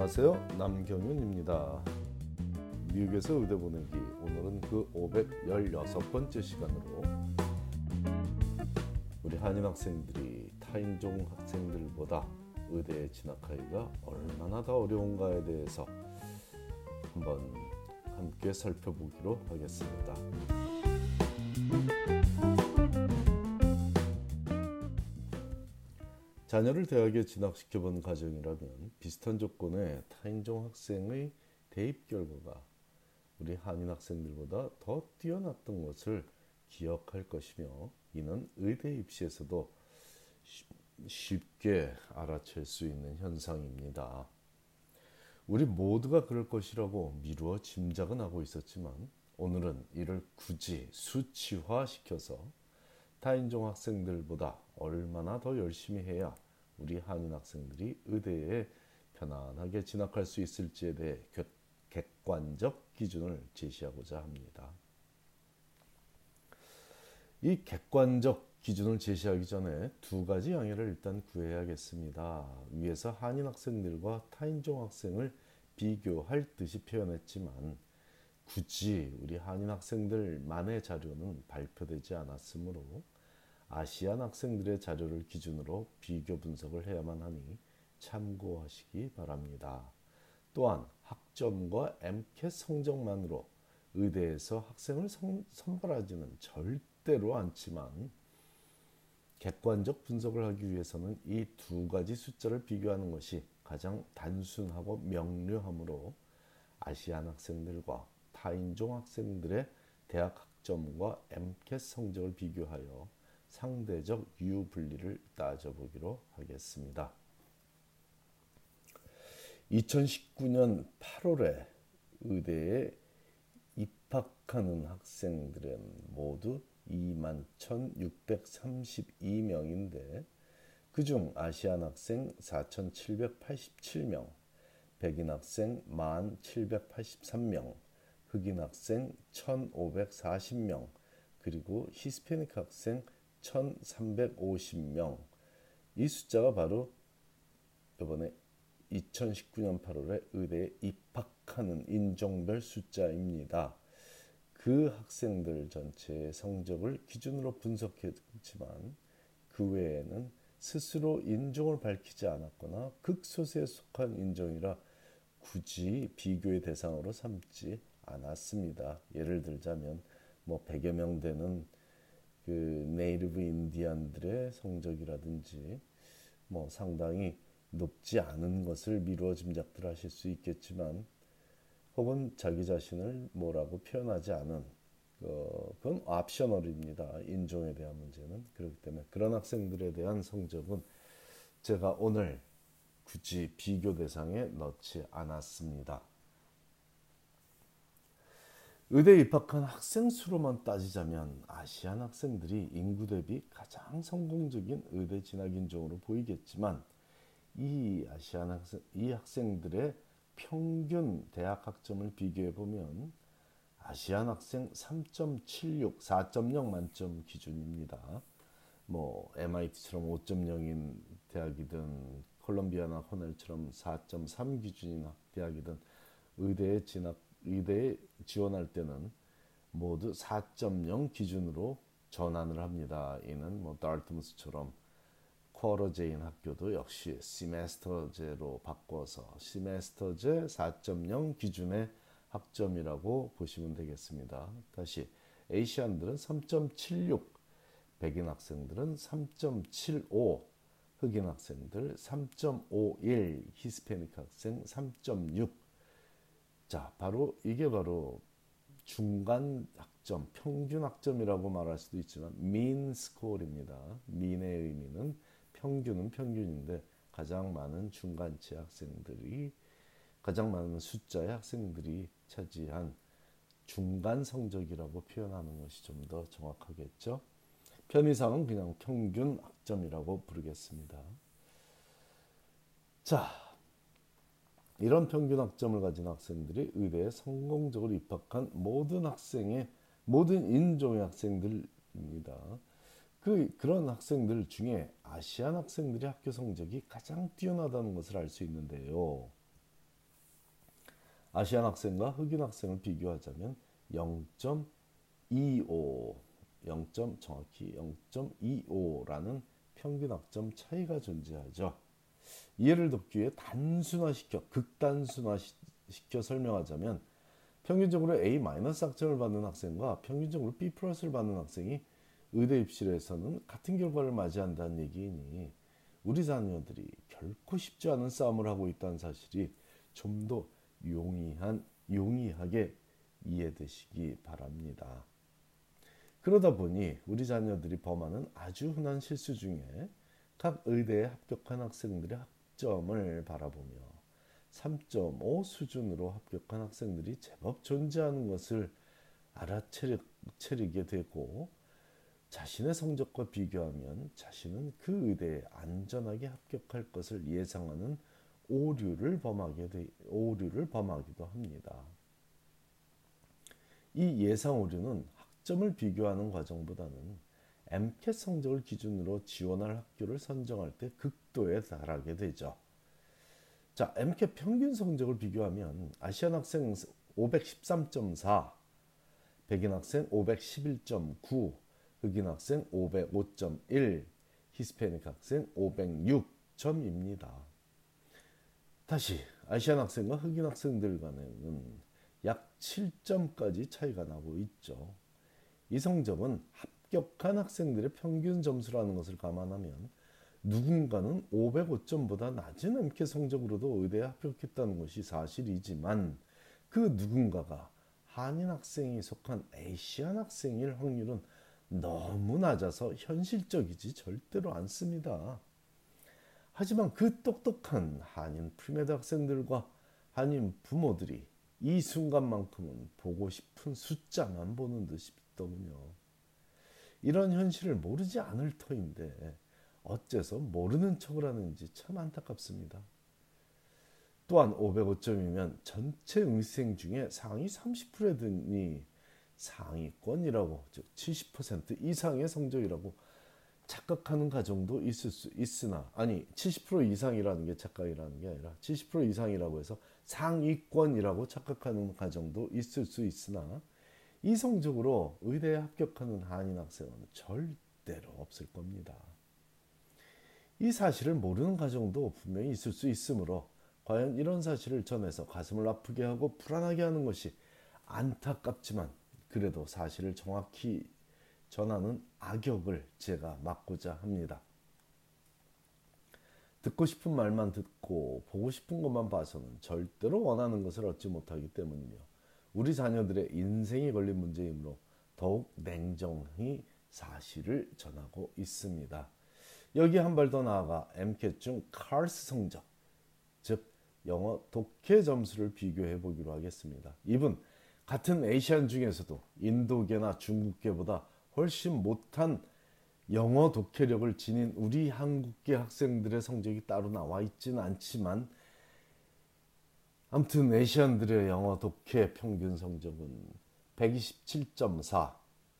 안녕하세요. 남경윤입니다. 미국에서 의대 보내기 오늘은 그 516번째 시간으로 우리 한인 학생들이 타인종 학생들보다 의대에 진학하기가 얼마나 더 어려운가에 대해서 한번 함께 살펴보기로 하겠습니다. 자녀를 대학에 진학시켜 본 가정이라면 비슷한 조건의 타인종 학생의 대입 결과가 우리 한인 학생들보다 더 뛰어났던 것을 기억할 것이며 이는 의대 입시에서도 쉽게 알아챌 수 있는 현상입니다. 우리 모두가 그럴 것이라고 미루어 짐작은 하고 있었지만 오늘은 이를 굳이 수치화시켜서 타인종 학생들보다 얼마나 더 열심히 해야 우리 한인 학생들이 의대에 편안하게 진학할 수 있을지에 대해 객관적 기준을 제시하고자 합니다. 이 객관적 기준을 제시하기 전에 두 가지 양해를 일단 구해야겠습니다. 위에서 한인 학생들과 타인종 학생을 비교할 듯이 표현했지만 굳이 우리 한인 학생들만의 자료는 발표되지 않았으므로 아시안 학생들의 자료를 기준으로 비교 분석을 해야만 하니 참고하시기 바랍니다. 또한 학점과 MCAT 성적만으로 의대에서 학생을 성, 선발하지는 절대로 않지만 객관적 분석을 하기 위해서는 이 두 가지 숫자를 비교하는 것이 가장 단순하고 명료하므로 아시안 학생들과 타인종 학생들의 대학 학점과 MCAT 성적을 비교하여 상대적 유분리를 따져보기로 하겠습니다. 2019년 8월에 의대에 입학하는 학생들은 모두 2만 1,632명인데 그중 아시안 학생 4,787명, 백인 학생 1,783명, 흑인 학생 1,540명, 그리고 히스패닉 학생 1,350명. 이 숫자가 바로 이번에 2019년 8월에 의대에 입학하는 인종별 숫자입니다. 그 학생들 전체의 성적을 기준으로 분석했지만 그 외에는 스스로 인종을 밝히지 않았거나 극소수에 속한 인종이라 굳이 비교의 대상으로 삼지 않았습니다. 예를 들자면 뭐 100여 명 되는 그 네이티브 인디안들의 성적이라든지 뭐 상당히 높지 않은 것을 미루어 짐작들 하실 수 있겠지만 혹은 자기 자신을 뭐라고 표현하지 않은 어, 그건 옵셔널입니다. 인종에 대한 문제는 그렇기 때문에 그런 학생들에 대한 성적은 제가 오늘 굳이 비교 대상에 넣지 않았습니다. 의대 입학한 학생 수로만 따지자면 아시안 학생들이 인구 대비 가장 성공적인 의대 진학 인종으로 보이겠지만 이 아시안 학생 이 학생들의 평균 대학 학점을 비교해 보면 아시안 학생 3.76, 4.0 만점 기준입니다. 뭐 MIT처럼 5.0인 대학이든 콜롬비아나 코넬처럼 4.3 기준인 대학이든 의대에 진학 의대에 지원할 때는 모두 4.0 기준으로 전환을 합니다. 이는 뭐 다르트무스처럼 쿼러제인 학교도 역시 시메스터제로 바꿔서 시메스터제 4.0 기준의 학점이라고 보시면 되겠습니다. 다시 에이시안들은 3.76, 백인 학생들은 3.75, 흑인 학생들 3.51, 히스패닉 학생 3.6. 자, 바로 이게 바로 중간 학점, 평균 학점이라고 말할 수도 있지만 민 스코어입니다. 민의 의미는 평균은 평균인데 가장 많은 중간치 학생들이 가장 많은 숫자의 학생들이 차지한 중간 성적이라고 표현하는 것이 좀 더 정확하겠죠. 편의상은 그냥 평균 학점이라고 부르겠습니다. 자, 이런 평균 학점을 가진 학생들이 의대에 성공적으로 입학한 모든 학생의 모든 인종의 학생들입니다. 그 그런 학생들 중에 아시안 학생들의 학교 성적이 가장 뛰어나다는 것을 알 수 있는데요. 아시안 학생과 흑인 학생을 비교하자면 0.25, 0. 정확히 0.25라는 평균 학점 차이가 존재하죠. 이해를 돕기 위해 단순화시켜 극단순화시켜 설명하자면 평균적으로 A- 학점을 받는 학생과 평균적으로 B 플러스를 받는 학생이 의대 입시에서는 같은 결과를 맞이한다는 얘기이니 우리 자녀들이 결코 쉽지 않은 싸움을 하고 있다는 사실이 좀 더 용이한 용이하게 이해되시기 바랍니다. 그러다 보니 우리 자녀들이 범하는 아주 흔한 실수 중에 각 의대에 합격한 학생들의 학점을 바라보며 3.5 수준으로 합격한 학생들이 제법 존재하는 것을 알아차리게 되고 자신의 성적과 비교하면 자신은 그 의대에 안전하게 합격할 것을 예상하는 오류를 범하게 되, 오류를 범하기도 합니다. 이 예상 오류는 학점을 비교하는 과정보다는 MCAT 성적을 기준으로 지원할 학교를 선정할 때 극도에 달하게 되죠. 자, MCAT 평균 성적을 비교하면 아시안 학생 513.4, 백인 학생 511.9, 흑인 학생 505.1, 히스패닉 학생 506점입니다. 다시 아시안 학생과 흑인 학생들 간에는 약 7점까지 차이가 나고 있죠. 이 성적은 합 격한 학생들의 평균 점수라는 것을 감안하면 누군가는 505점보다 낮은 MK 성적으로도 의대에 합격했다는 것이 사실이지만 그 누군가가 한인 학생이 속한 에이시안 학생일 확률은 너무 낮아서 현실적이지 절대로 않습니다. 하지만 그 똑똑한 한인 premed 학생들과 한인 부모들이 이 순간만큼은 보고 싶은 숫자만 보는 듯 싶더군요. 이런 현실을 모르지 않을 터인데 어째서 모르는 척을 하는지 참 안타깝습니다. 또한 505점이면 전체 응시생 중에 상위 30%에 드니 상위권이라고 즉 70% 이상의 성적이라고 착각하는 가정도 있을 수 있으나 아니 70% 이상이라는 게 착각이라는 게 아니라 70% 이상이라고 해서 상위권이라고 착각하는 가정도 있을 수 있으나 이 성적으로 의대에 합격하는 한인 학생은 절대로 없을 겁니다. 이 사실을 모르는 가정도 분명히 있을 수 있으므로 과연 이런 사실을 전해서 가슴을 아프게 하고 불안하게 하는 것이 안타깝지만 그래도 사실을 정확히 전하는 악역을 제가 맡고자 합니다. 듣고 싶은 말만 듣고 보고 싶은 것만 봐서는 절대로 원하는 것을 얻지 못하기 때문이며 우리 자녀들의 인생이 걸린 문제이므로 더욱 냉정히 사실을 전하고 있습니다. 여기 한 발 더 나아가 MCAT 중 CARS 성적, 즉 영어 독해 점수를 비교해 보기로 하겠습니다. 이분 같은 에이시안 중에서도 인도계나 중국계보다 훨씬 못한 영어 독해력을 지닌 우리 한국계 학생들의 성적이 따로 나와 있지는 않지만 아무튼 에이시안들의 영어 독해 평균 성적은 127.4,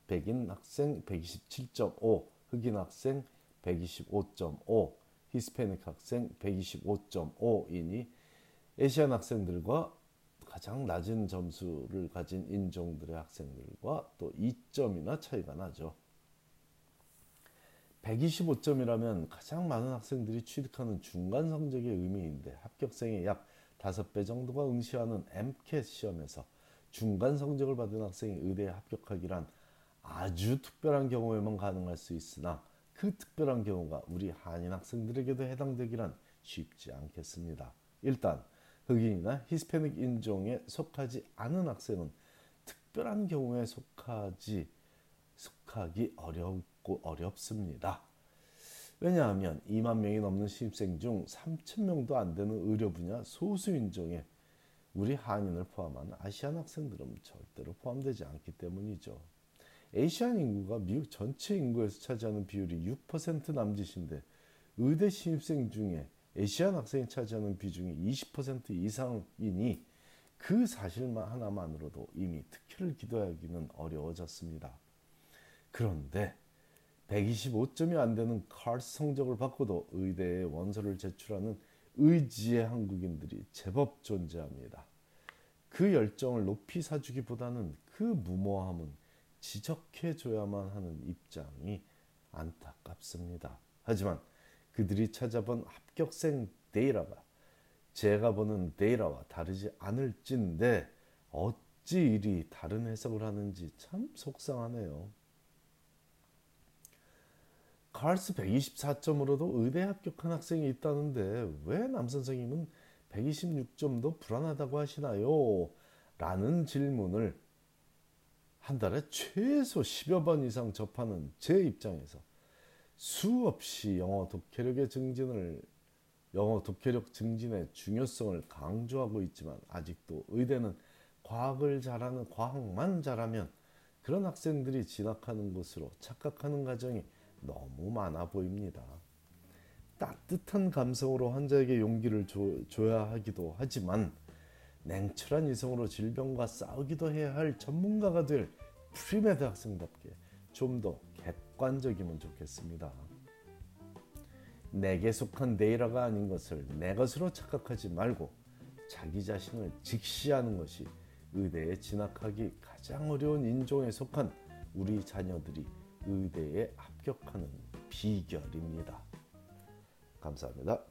백인 학생 127.5, 흑인 학생 125.5, 히스패닉 학생 125.5이니 에시안 학생들과 가장 낮은 점수를 가진 인종들의 학생들과 또 2점이나 차이가 나죠. 125점이라면 가장 많은 학생들이 취득하는 중간 성적의 의미인데 합격생의 약 5배 정도가 응시하는 MCAT 시험에서 중간 성적을 받은 학생이 의대에 합격하기란 아주 특별한 경우에만 가능할 수 있으나 그 특별한 경우가 우리 한인 학생들에게도 해당되기란 쉽지 않겠습니다. 일단 흑인이나 히스패닉 인종에 속하지 않은 학생은 특별한 경우에 속하지 속하기 어렵고 어렵습니다. 왜냐하면 2만 명이 넘는 신입생 중 3천 명도 안 되는 의료 분야 소수 인종에 우리 한인을 포함한 아시안 학생들은 절대로 포함되지 않기 때문이죠. 에이시안 인구가 미국 전체 인구에서 차지하는 비율이 6% 남짓인데 의대 신입생 중에 에시안 학생이 차지하는 비중이 20% 이상이니 그 사실만 하나만으로도 이미 특혜를 기도하기는 어려워졌습니다. 그런데 125점이 안 되는 칼스 성적을 받고도 의대에 원서를 제출하는 의지의 한국인들이 제법 존재합니다. 그 열정을 높이 사주기보다는 그 무모함은 지적해줘야만 하는 입장이 안타깝습니다. 하지만 그들이 찾아본 합격생 데이터가 제가 보는 데이터와 다르지 않을진데 어찌 이리 다른 해석을 하는지 참 속상하네요. 칼스 124점으로도 의대 합격한 학생이 있다는데 왜 남 선생님은 126점도 불안하다고 하시나요? 라는 질문을 한 달에 최소 10여 번 이상 접하는 제 입장에서 수없이 영어 독해력의 증진을 영어 독해력 증진의 중요성을 강조하고 있지만 아직도 의대는 과학을 잘하는 과학만 잘하면 그런 학생들이 진학하는 것으로 착각하는 가정이 너무 많아 보입니다. 따뜻한 감성으로 환자에게 용기를 줘, 줘야 하기도 하지만 냉철한 이성으로 질병과 싸우기도 해야 할 전문가가 될 premed 학생답게 좀 더 객관적이면 좋겠습니다. 내게 속한 네이라가 아닌 것을 내 것으로 착각하지 말고 자기 자신을 직시하는 것이 의대에 진학하기 가장 어려운 인종에 속한 우리 자녀들이 의대에 합격하는 비결입니다. 감사합니다.